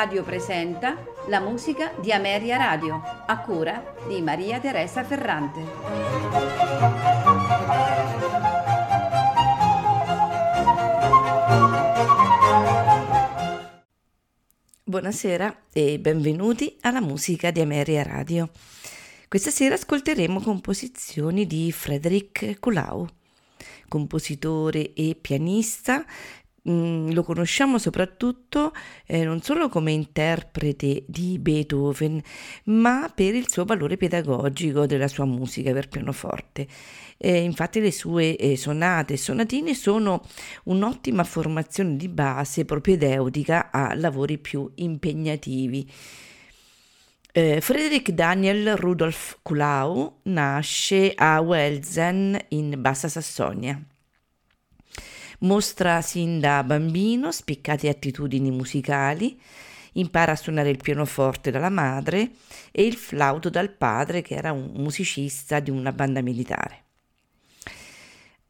Radio presenta la musica di Ameria Radio, a cura di Maria Teresa Ferrante. Buonasera e benvenuti alla musica di Ameria Radio. Questa sera ascolteremo composizioni di Frederic Kulau, compositore e pianista Mm, lo conosciamo soprattutto eh, non solo come interprete di Beethoven, ma per il suo valore pedagogico della sua musica per pianoforte. Eh, infatti le sue eh, sonate e sonatine sono un'ottima formazione di base propedeutica a lavori più impegnativi. Eh, Friedrich Daniel Rudolf Kulau nasce a Welsen in Bassa Sassonia. Mostra sin da bambino spiccate attitudini musicali, impara a suonare il pianoforte dalla madre e il flauto dal padre che era un musicista di una banda militare.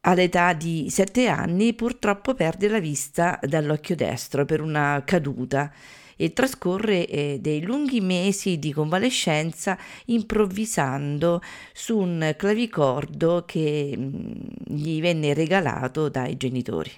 All'età di sette anni purtroppo perde la vista dall'occhio destro per una caduta e trascorre eh, dei lunghi mesi di convalescenza improvvisando su un clavicordo che mh, mm, gli venne regalato dai genitori.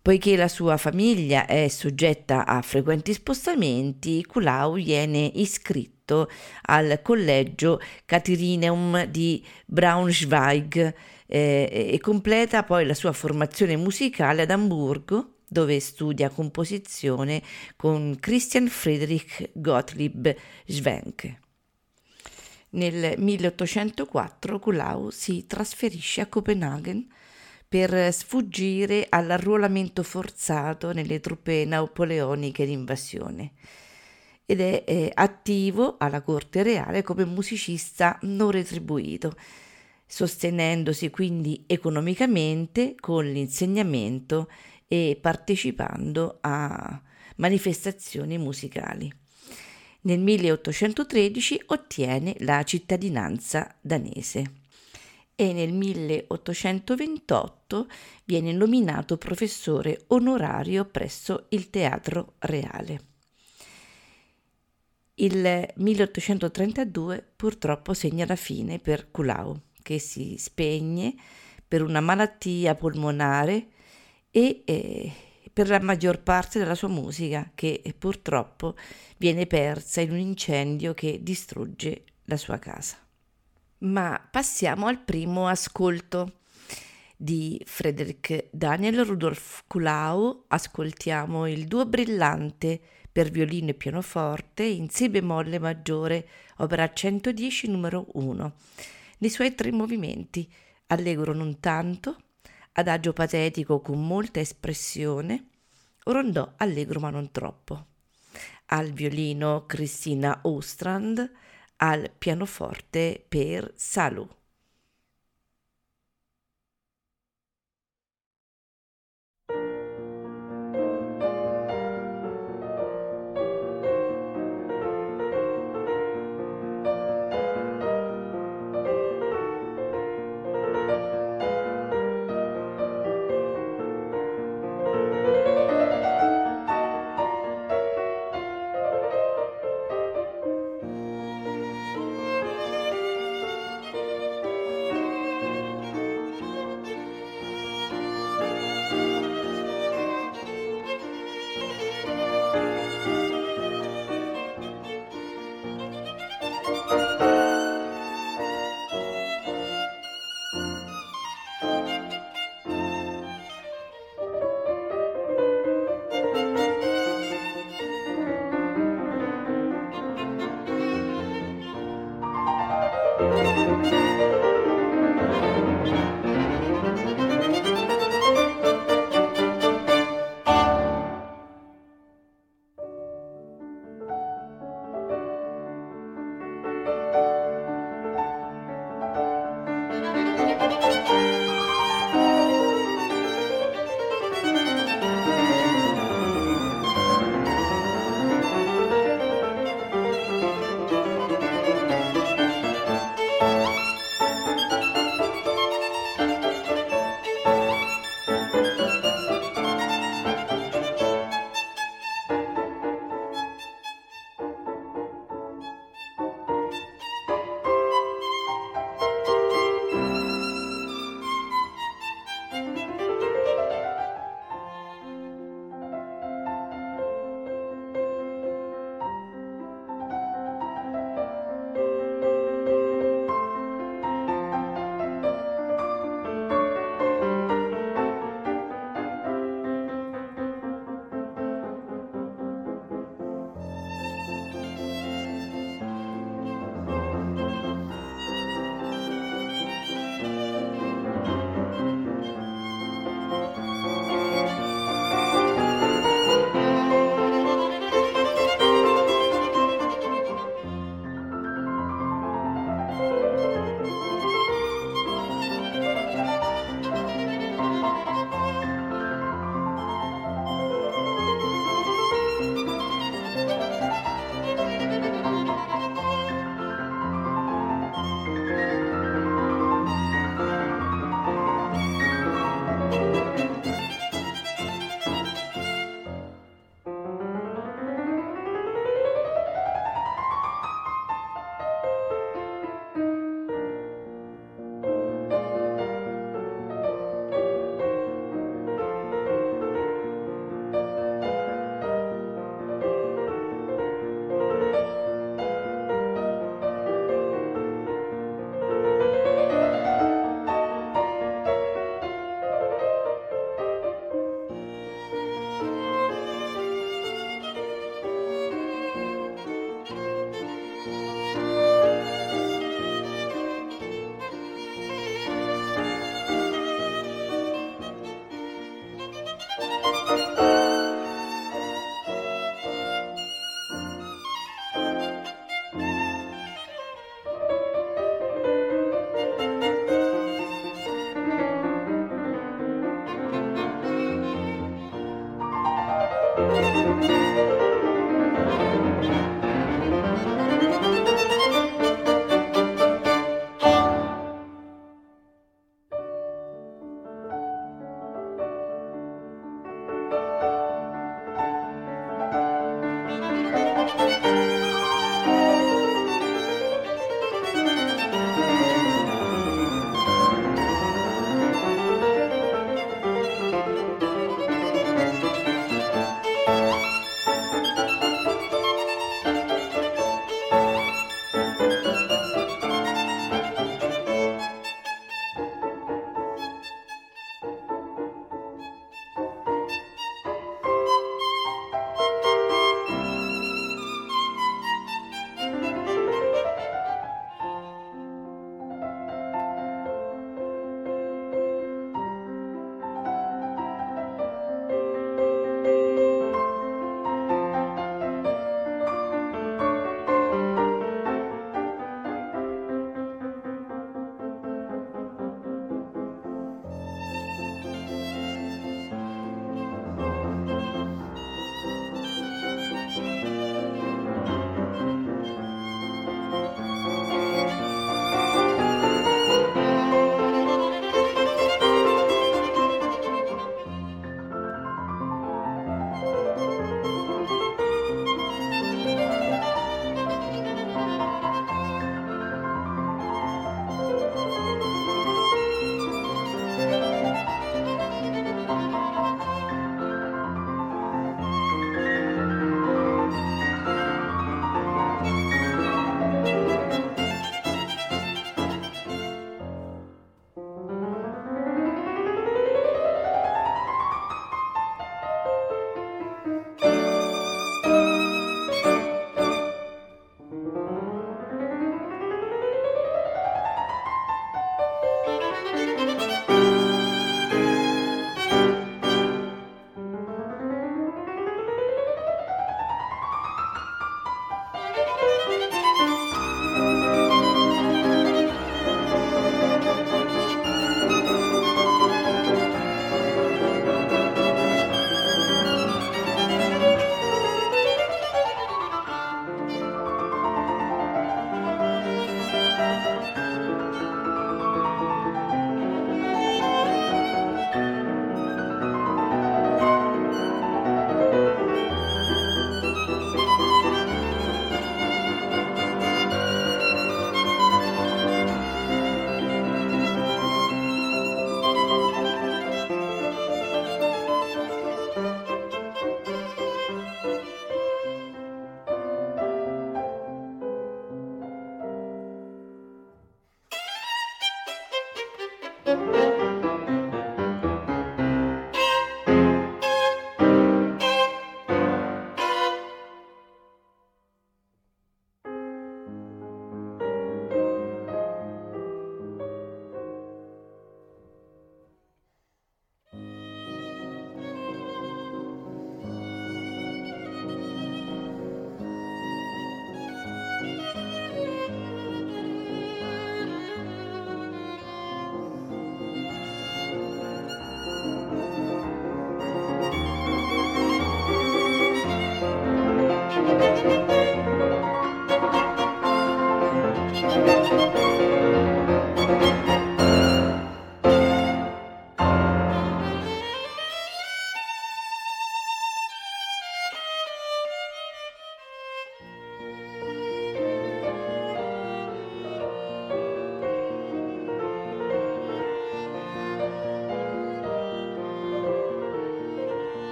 Poiché la sua famiglia è soggetta a frequenti spostamenti, Kulau viene iscritto al collegio Catirineum di Braunschweig eh, e completa poi la sua formazione musicale ad Amburgo dove studia composizione con Christian Friedrich Gottlieb Schwenk. Nel 1804 Kulau si trasferisce a Copenaghen per sfuggire all'arruolamento forzato nelle truppe napoleoniche d'invasione ed è, è attivo alla corte reale come musicista non retribuito, sostenendosi quindi economicamente con l'insegnamento e partecipando a manifestazioni musicali. Nel 1813 ottiene la cittadinanza danese e nel 1828 viene nominato professore onorario presso il Teatro Reale. Il 1832 purtroppo segna la fine per Kulau, che si spegne per una malattia polmonare e eh, per la maggior parte della sua musica che purtroppo viene persa in un incendio che distrugge la sua casa. Ma passiamo al primo ascolto di Frederick Daniel Rudolf Kulau. Ascoltiamo il duo brillante per violino e pianoforte in Si bemolle maggiore, opera 110 numero 1, nei suoi tre movimenti, allegro non tanto, adagio patetico con molta espressione, rondò allegro ma non troppo. Al violino Cristina Ostrand, al pianoforte per Salou.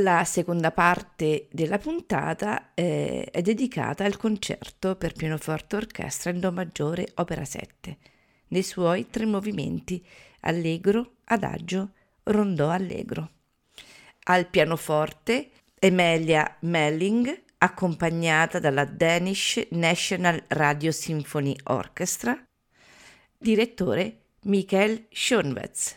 La seconda parte della puntata eh, è dedicata al concerto per pianoforte orchestra in Do maggiore opera 7, nei suoi tre movimenti allegro, adagio, rondò allegro. Al pianoforte Emilia Melling, accompagnata dalla Danish National Radio Symphony Orchestra, direttore Michael Schoenwetz.